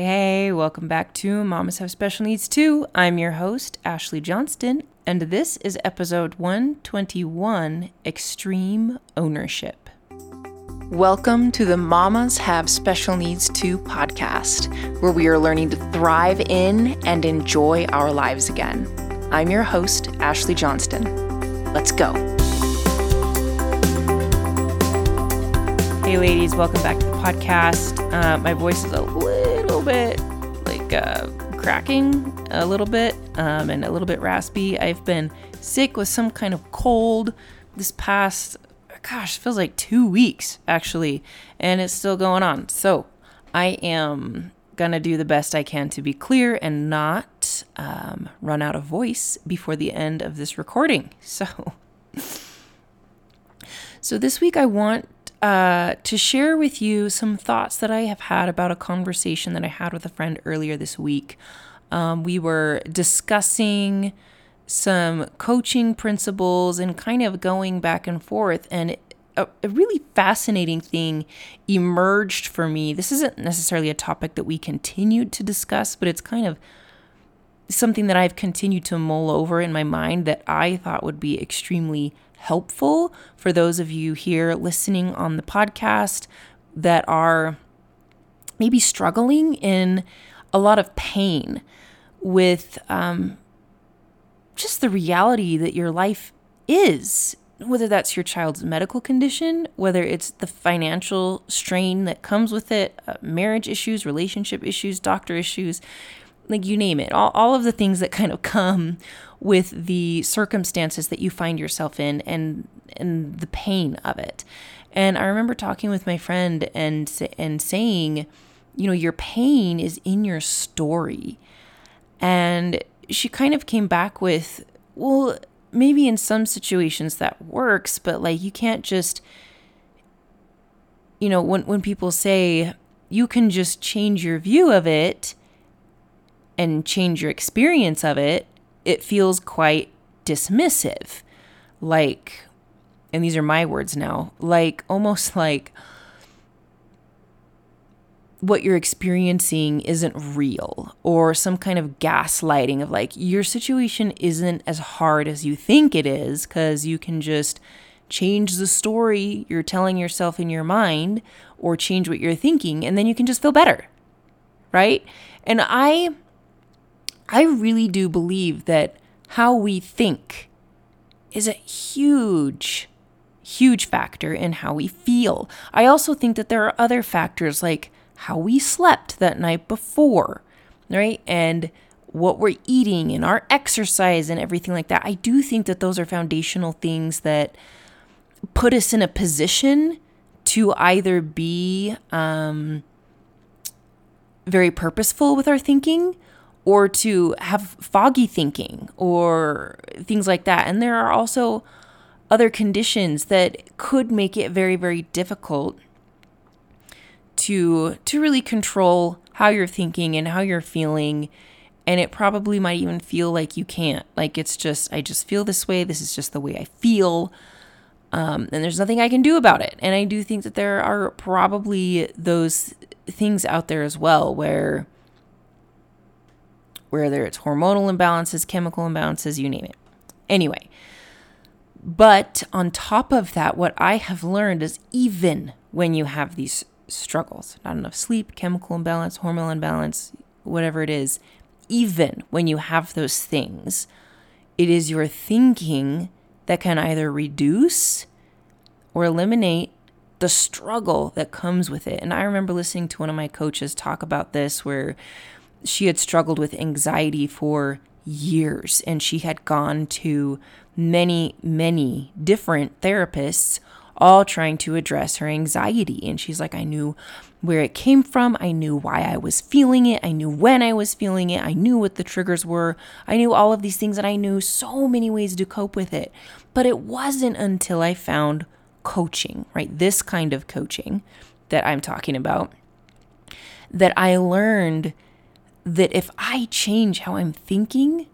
Hey, welcome back to Mamas Have Special Needs Too. I'm your host, Ashleigh Johnston, and this is episode 121 Extreme Ownership. Welcome to the Mamas Have Special Needs Too podcast, where we are learning to thrive in and enjoy our lives again. I'm your host, Ashleigh Johnston. Let's go. Hey, ladies, welcome back to the podcast. Uh, my voice is a little bit like uh, cracking a little bit um, and a little bit raspy. I've been sick with some kind of cold this past, gosh, feels like two weeks actually, and it's still going on. So I am gonna do the best I can to be clear and not um, run out of voice before the end of this recording. So. So, this week I want uh, to share with you some thoughts that I have had about a conversation that I had with a friend earlier this week. Um, we were discussing some coaching principles and kind of going back and forth, and a, a really fascinating thing emerged for me. This isn't necessarily a topic that we continued to discuss, but it's kind of something that I've continued to mull over in my mind that I thought would be extremely helpful for those of you here listening on the podcast that are maybe struggling in a lot of pain with um, just the reality that your life is. Whether that's your child's medical condition, whether it's the financial strain that comes with it, uh, marriage issues, relationship issues, doctor issues, like you name it, all, all of the things that kind of come with the circumstances that you find yourself in and and the pain of it. And I remember talking with my friend and and saying, you know, your pain is in your story. And she kind of came back with, well, maybe in some situations that works, but like you can't just you know, when when people say you can just change your view of it and change your experience of it, it feels quite dismissive. Like, and these are my words now, like almost like what you're experiencing isn't real or some kind of gaslighting of like your situation isn't as hard as you think it is because you can just change the story you're telling yourself in your mind or change what you're thinking and then you can just feel better right and i I really do believe that how we think is a huge, huge factor in how we feel. I also think that there are other factors like how we slept that night before, right? And what we're eating and our exercise and everything like that. I do think that those are foundational things that put us in a position to either be um, very purposeful with our thinking or to have foggy thinking or things like that. And there are also other conditions that could make it very, very difficult to to really control how you're thinking and how you're feeling. And it probably might even feel like you can't like it's just i just feel this way. This is just the way i feel. Um, and there's nothing i can do about it. And i do think that there are probably those things out there as well where whether it's hormonal imbalances, chemical imbalances, you name it. Anyway, but on top of that, what I have learned is even when you have these struggles, not enough sleep, chemical imbalance, hormonal imbalance, whatever it is, even when you have those things, it is your thinking that can either reduce or eliminate the struggle that comes with it. And I remember listening to one of my coaches talk about this where she had struggled with anxiety for years and she had gone to many, many different therapists, all trying to address her anxiety. And she's like, I knew where it came from. I knew why I was feeling it. I knew when I was feeling it. I knew what the triggers were. I knew all of these things and I knew so many ways to cope with it. But it wasn't until I found coaching, right? This kind of coaching that I'm talking about, that I learned that if I change how I'm thinking,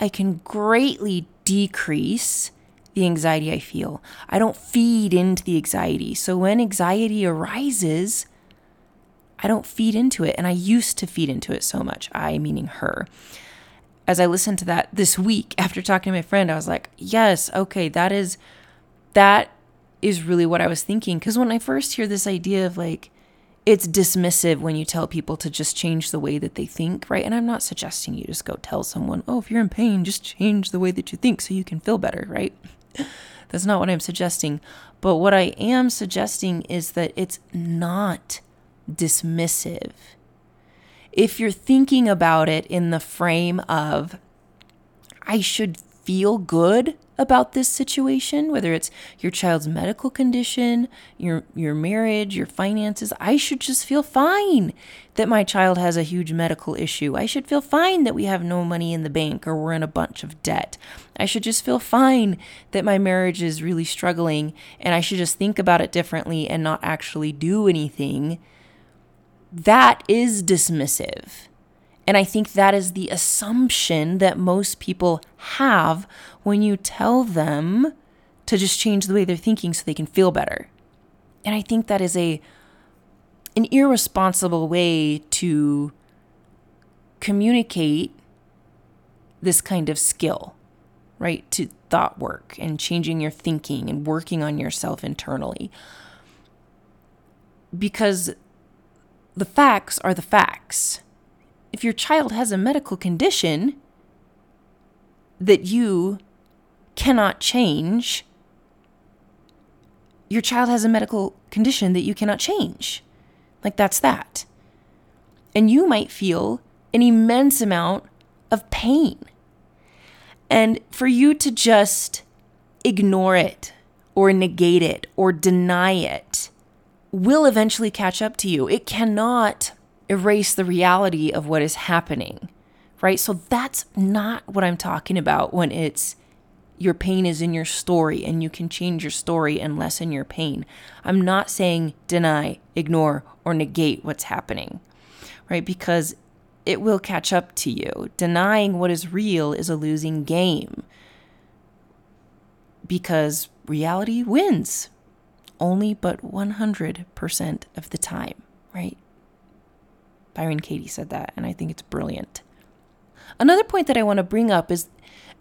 I can greatly decrease the anxiety I feel. I don't feed into the anxiety. So when anxiety arises, I don't feed into it. And I used to feed into it so much. I, meaning her. As I listened to that this week after talking to my friend, I was like, yes, okay, that is, that is really what I was thinking. Because when I first hear this idea of like, it's dismissive when you tell people to just change the way that they think, right? And I'm not suggesting you just go tell someone, oh, if you're in pain, just change the way that you think so you can feel better, right? That's not what I'm suggesting. But what I am suggesting is that it's not dismissive. If you're thinking about it in the frame of, I should feel good about this situation, whether it's your child's medical condition, your your marriage, your finances, I should just feel fine that my child has a huge medical issue. I should feel fine that we have no money in the bank or we're in a bunch of debt. I should just feel fine that my marriage is really struggling and I should just think about it differently and not actually do anything. That is dismissive. And I think that is the assumption that most people have when you tell them to just change the way they're thinking so they can feel better. And I think that is a an irresponsible way to communicate this kind of skill, right? To thought work and changing your thinking and working on yourself internally. Because the facts are the facts if your child has a medical condition that you cannot change, your child has a medical condition that you cannot change. Like, that's that. And you might feel an immense amount of pain. And for you to just ignore it or negate it or deny it will eventually catch up to you. It cannot erase the reality of what is happening, right? So that's not what I'm talking about when it's your pain is in your story and you can change your story and lessen your pain. I'm not saying deny, ignore, or negate what's happening, right? Because it will catch up to you. Denying what is real is a losing game because reality wins only but 100% of the time, right? Byron Katie said that, and I think it's brilliant. Another point that I want to bring up is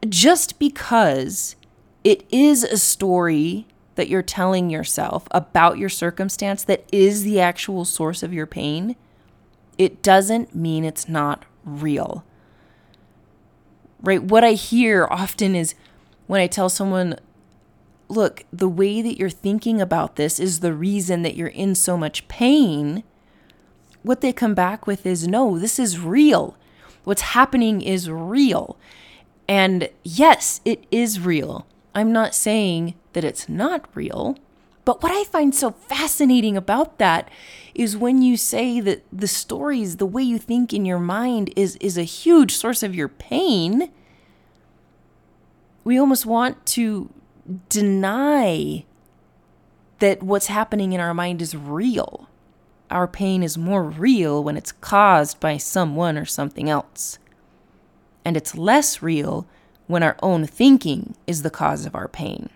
just because it is a story that you're telling yourself about your circumstance that is the actual source of your pain, it doesn't mean it's not real. Right? What I hear often is when I tell someone, look, the way that you're thinking about this is the reason that you're in so much pain what they come back with is no, this is real. What's happening is real. And yes, it is real. I'm not saying that it's not real. But what I find so fascinating about that is when you say that the stories, the way you think in your mind is is a huge source of your pain, we almost want to deny that what's happening in our mind is real our pain is more real when it's caused by someone or something else. And it's less real when our own thinking is the cause of our pain.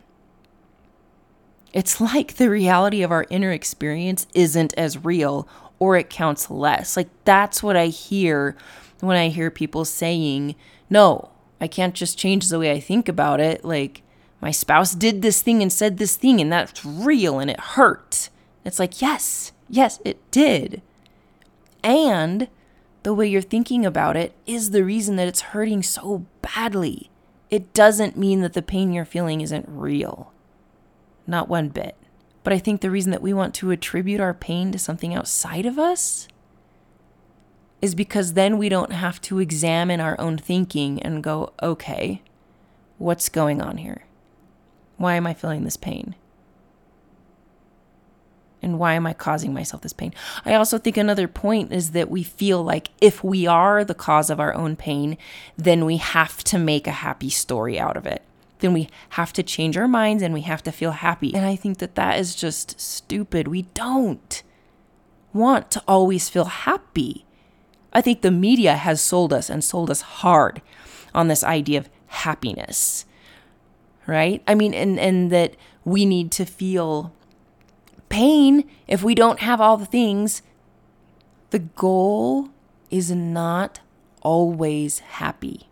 It's like the reality of our inner experience isn't as real or it counts less. Like that's what I hear when I hear people saying, no, I can't just change the way I think about it. Like my spouse did this thing and said this thing and that's real and it hurt. It's like, yes, Yes, it did. And the way you're thinking about it is the reason that it's hurting so badly. It doesn't mean that the pain you're feeling isn't real. Not one bit. But I think the reason that we want to attribute our pain to something outside of us is because then we don't have to examine our own thinking and go, okay, what's going on here? Why am I feeling this pain? And why am I causing myself this pain? I also think another point is that we feel like if we are the cause of our own pain, then we have to make a happy story out of it. Then we have to change our minds and we have to feel happy. And I think that that is just stupid. We don't want to always feel happy. I think the media has sold us and sold us hard on this idea of happiness. Right? I mean, and, and that we need to feel pain if we don't have all the things The goal is not always happy.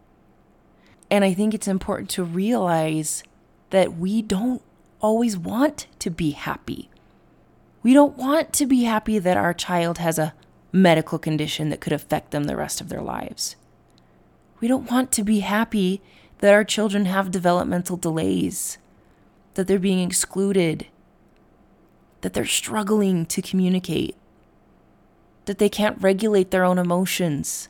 And I think it's important to realize that we don't always want to be happy. We don't want to be happy that our child has a medical condition that could affect them the rest of their lives. We don't want to be happy that our children have developmental delays, that they're being excluded, that they're struggling to communicate, that they can't regulate their own emotions,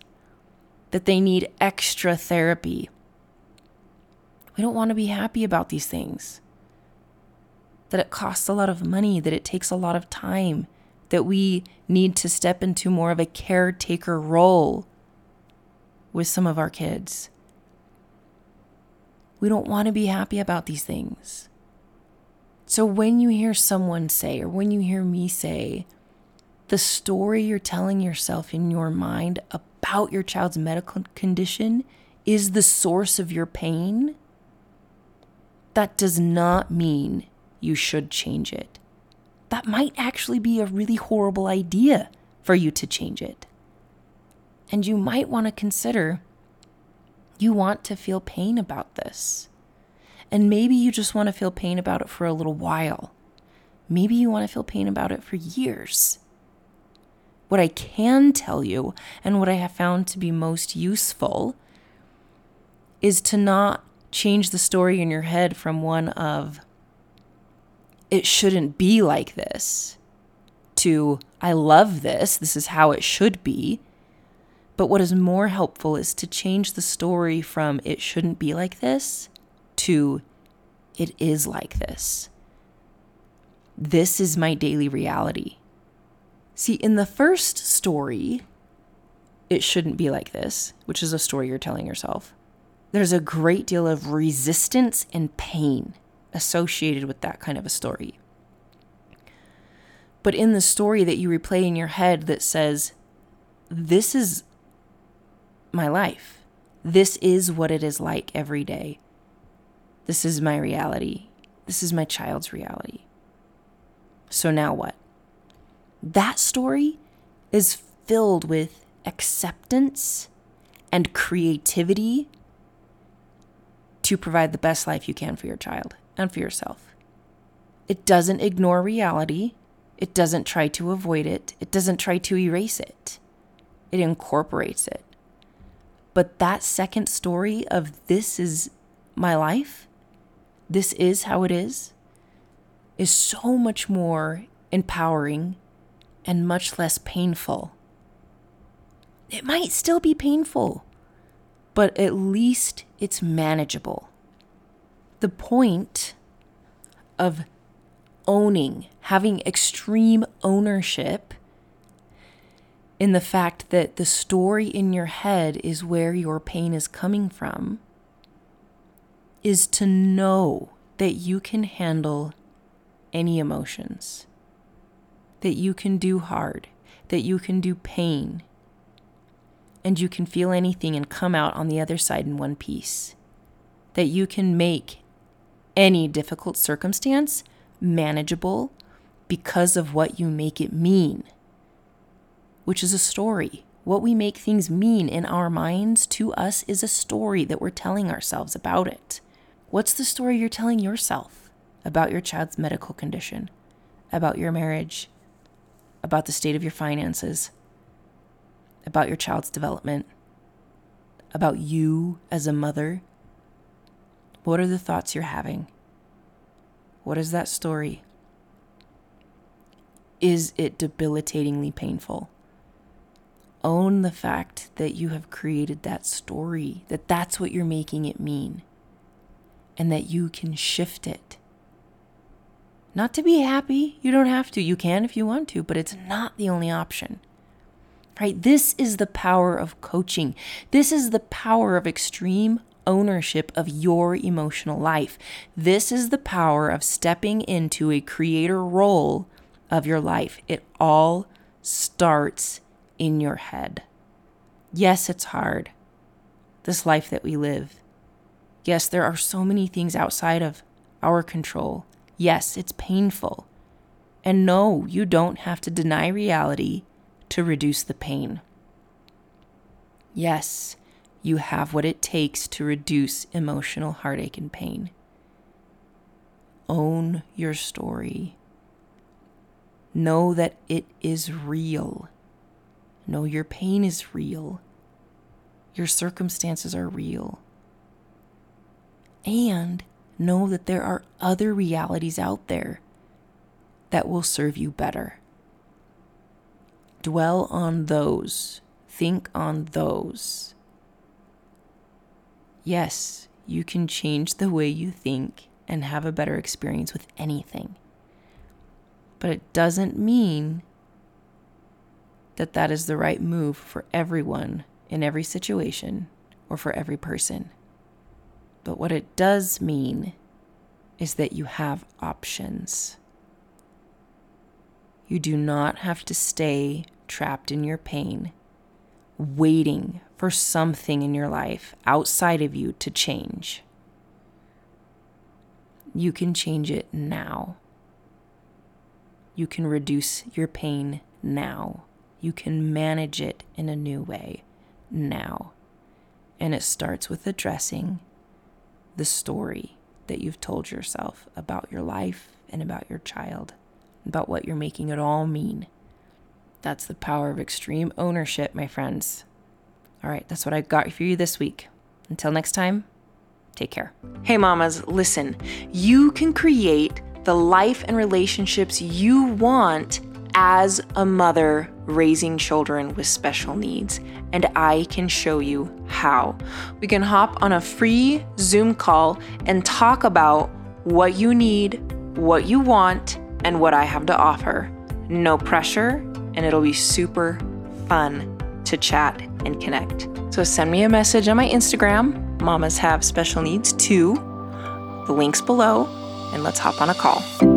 that they need extra therapy. We don't want to be happy about these things. That it costs a lot of money, that it takes a lot of time, that we need to step into more of a caretaker role with some of our kids. We don't want to be happy about these things. So when you hear someone say, or when you hear me say, the story you're telling yourself in your mind about your child's medical condition is the source of your pain, that does not mean you should change it. That might actually be a really horrible idea for you to change it. And you might want to consider you want to feel pain about this. And maybe you just want to feel pain about it for a little while. Maybe you want to feel pain about it for years. What I can tell you, and what I have found to be most useful, is to not change the story in your head from one of, it shouldn't be like this, to, I love this, this is how it should be. But what is more helpful is to change the story from, it shouldn't be like this, to, it is like this. This is my daily reality. See, in the first story, it shouldn't be like this, which is a story you're telling yourself. There's a great deal of resistance and pain associated with that kind of a story. But in the story that you replay in your head that says, This is my life, this is what it is like every day, this is my reality, this is my child's reality. So now what? that story is filled with acceptance and creativity to provide the best life you can for your child and for yourself. It doesn't ignore reality. It doesn't try to avoid it. It doesn't try to erase it. It incorporates it. But that second story of this is my life, this is how it is, is so much more empowering and much less painful. It might still be painful, but at least it's manageable. The point of owning, having extreme ownership in the fact that the story in your head is where your pain is coming from, is to know that you can handle any emotions that you can do hard, that you can do pain, and you can feel anything and come out on the other side in one piece. That you can make any difficult circumstance manageable because of what you make it mean, which is a story. What we make things mean in our minds to us is a story that we're telling ourselves about it. What's the story you're telling yourself about your child's medical condition, about your marriage, about the state of your finances, about your child's development, about you as a mother? What are the thoughts you're having? What is that story? Is it debilitatingly painful? Own the fact that you have created that story, that that's what you're making it mean, and that you can shift it not to be happy. You don't have to. You can if you want to, but it's not the only option. Right? This is the power of coaching. This is the power of extreme ownership of your emotional life. This is the power of stepping into a creator role of your life. It all starts in your head. Yes, it's hard. This life that we live. Yes, there are so many things outside of our control. Yes, it's painful. And no, you don't have to deny reality to reduce the pain. Yes, you have what it takes to reduce emotional heartache and pain. Own your story. Know that it is real. Know your pain is real. Your circumstances are real. And know that there are other realities out there that will serve you better. Dwell on those, think on those. Yes, you can change the way you think and have a better experience with anything. But it doesn't mean that that is the right move for everyone in every situation or for every person. But what it does mean is that you have options. You do not have to stay trapped in your pain, waiting for something in your life outside of you to change. You can change it now. You can reduce your pain now. You can manage it in a new way now. And it starts with addressing the story that you've told yourself about your life and about your child, about what you're making it all mean. That's the power of extreme ownership, my friends. All right, that's what I've got for you this week. Until next time, take care. Hey, mamas, listen, you can create the life and relationships you want as a mother raising children with special needs, and I can show you how. We can hop on a free Zoom call and talk about what you need, what you want, and what I have to offer. No pressure, and it'll be super fun to chat and connect. So send me a message on my Instagram, Mamas Have Special Needs too. The link's below, and let's hop on a call.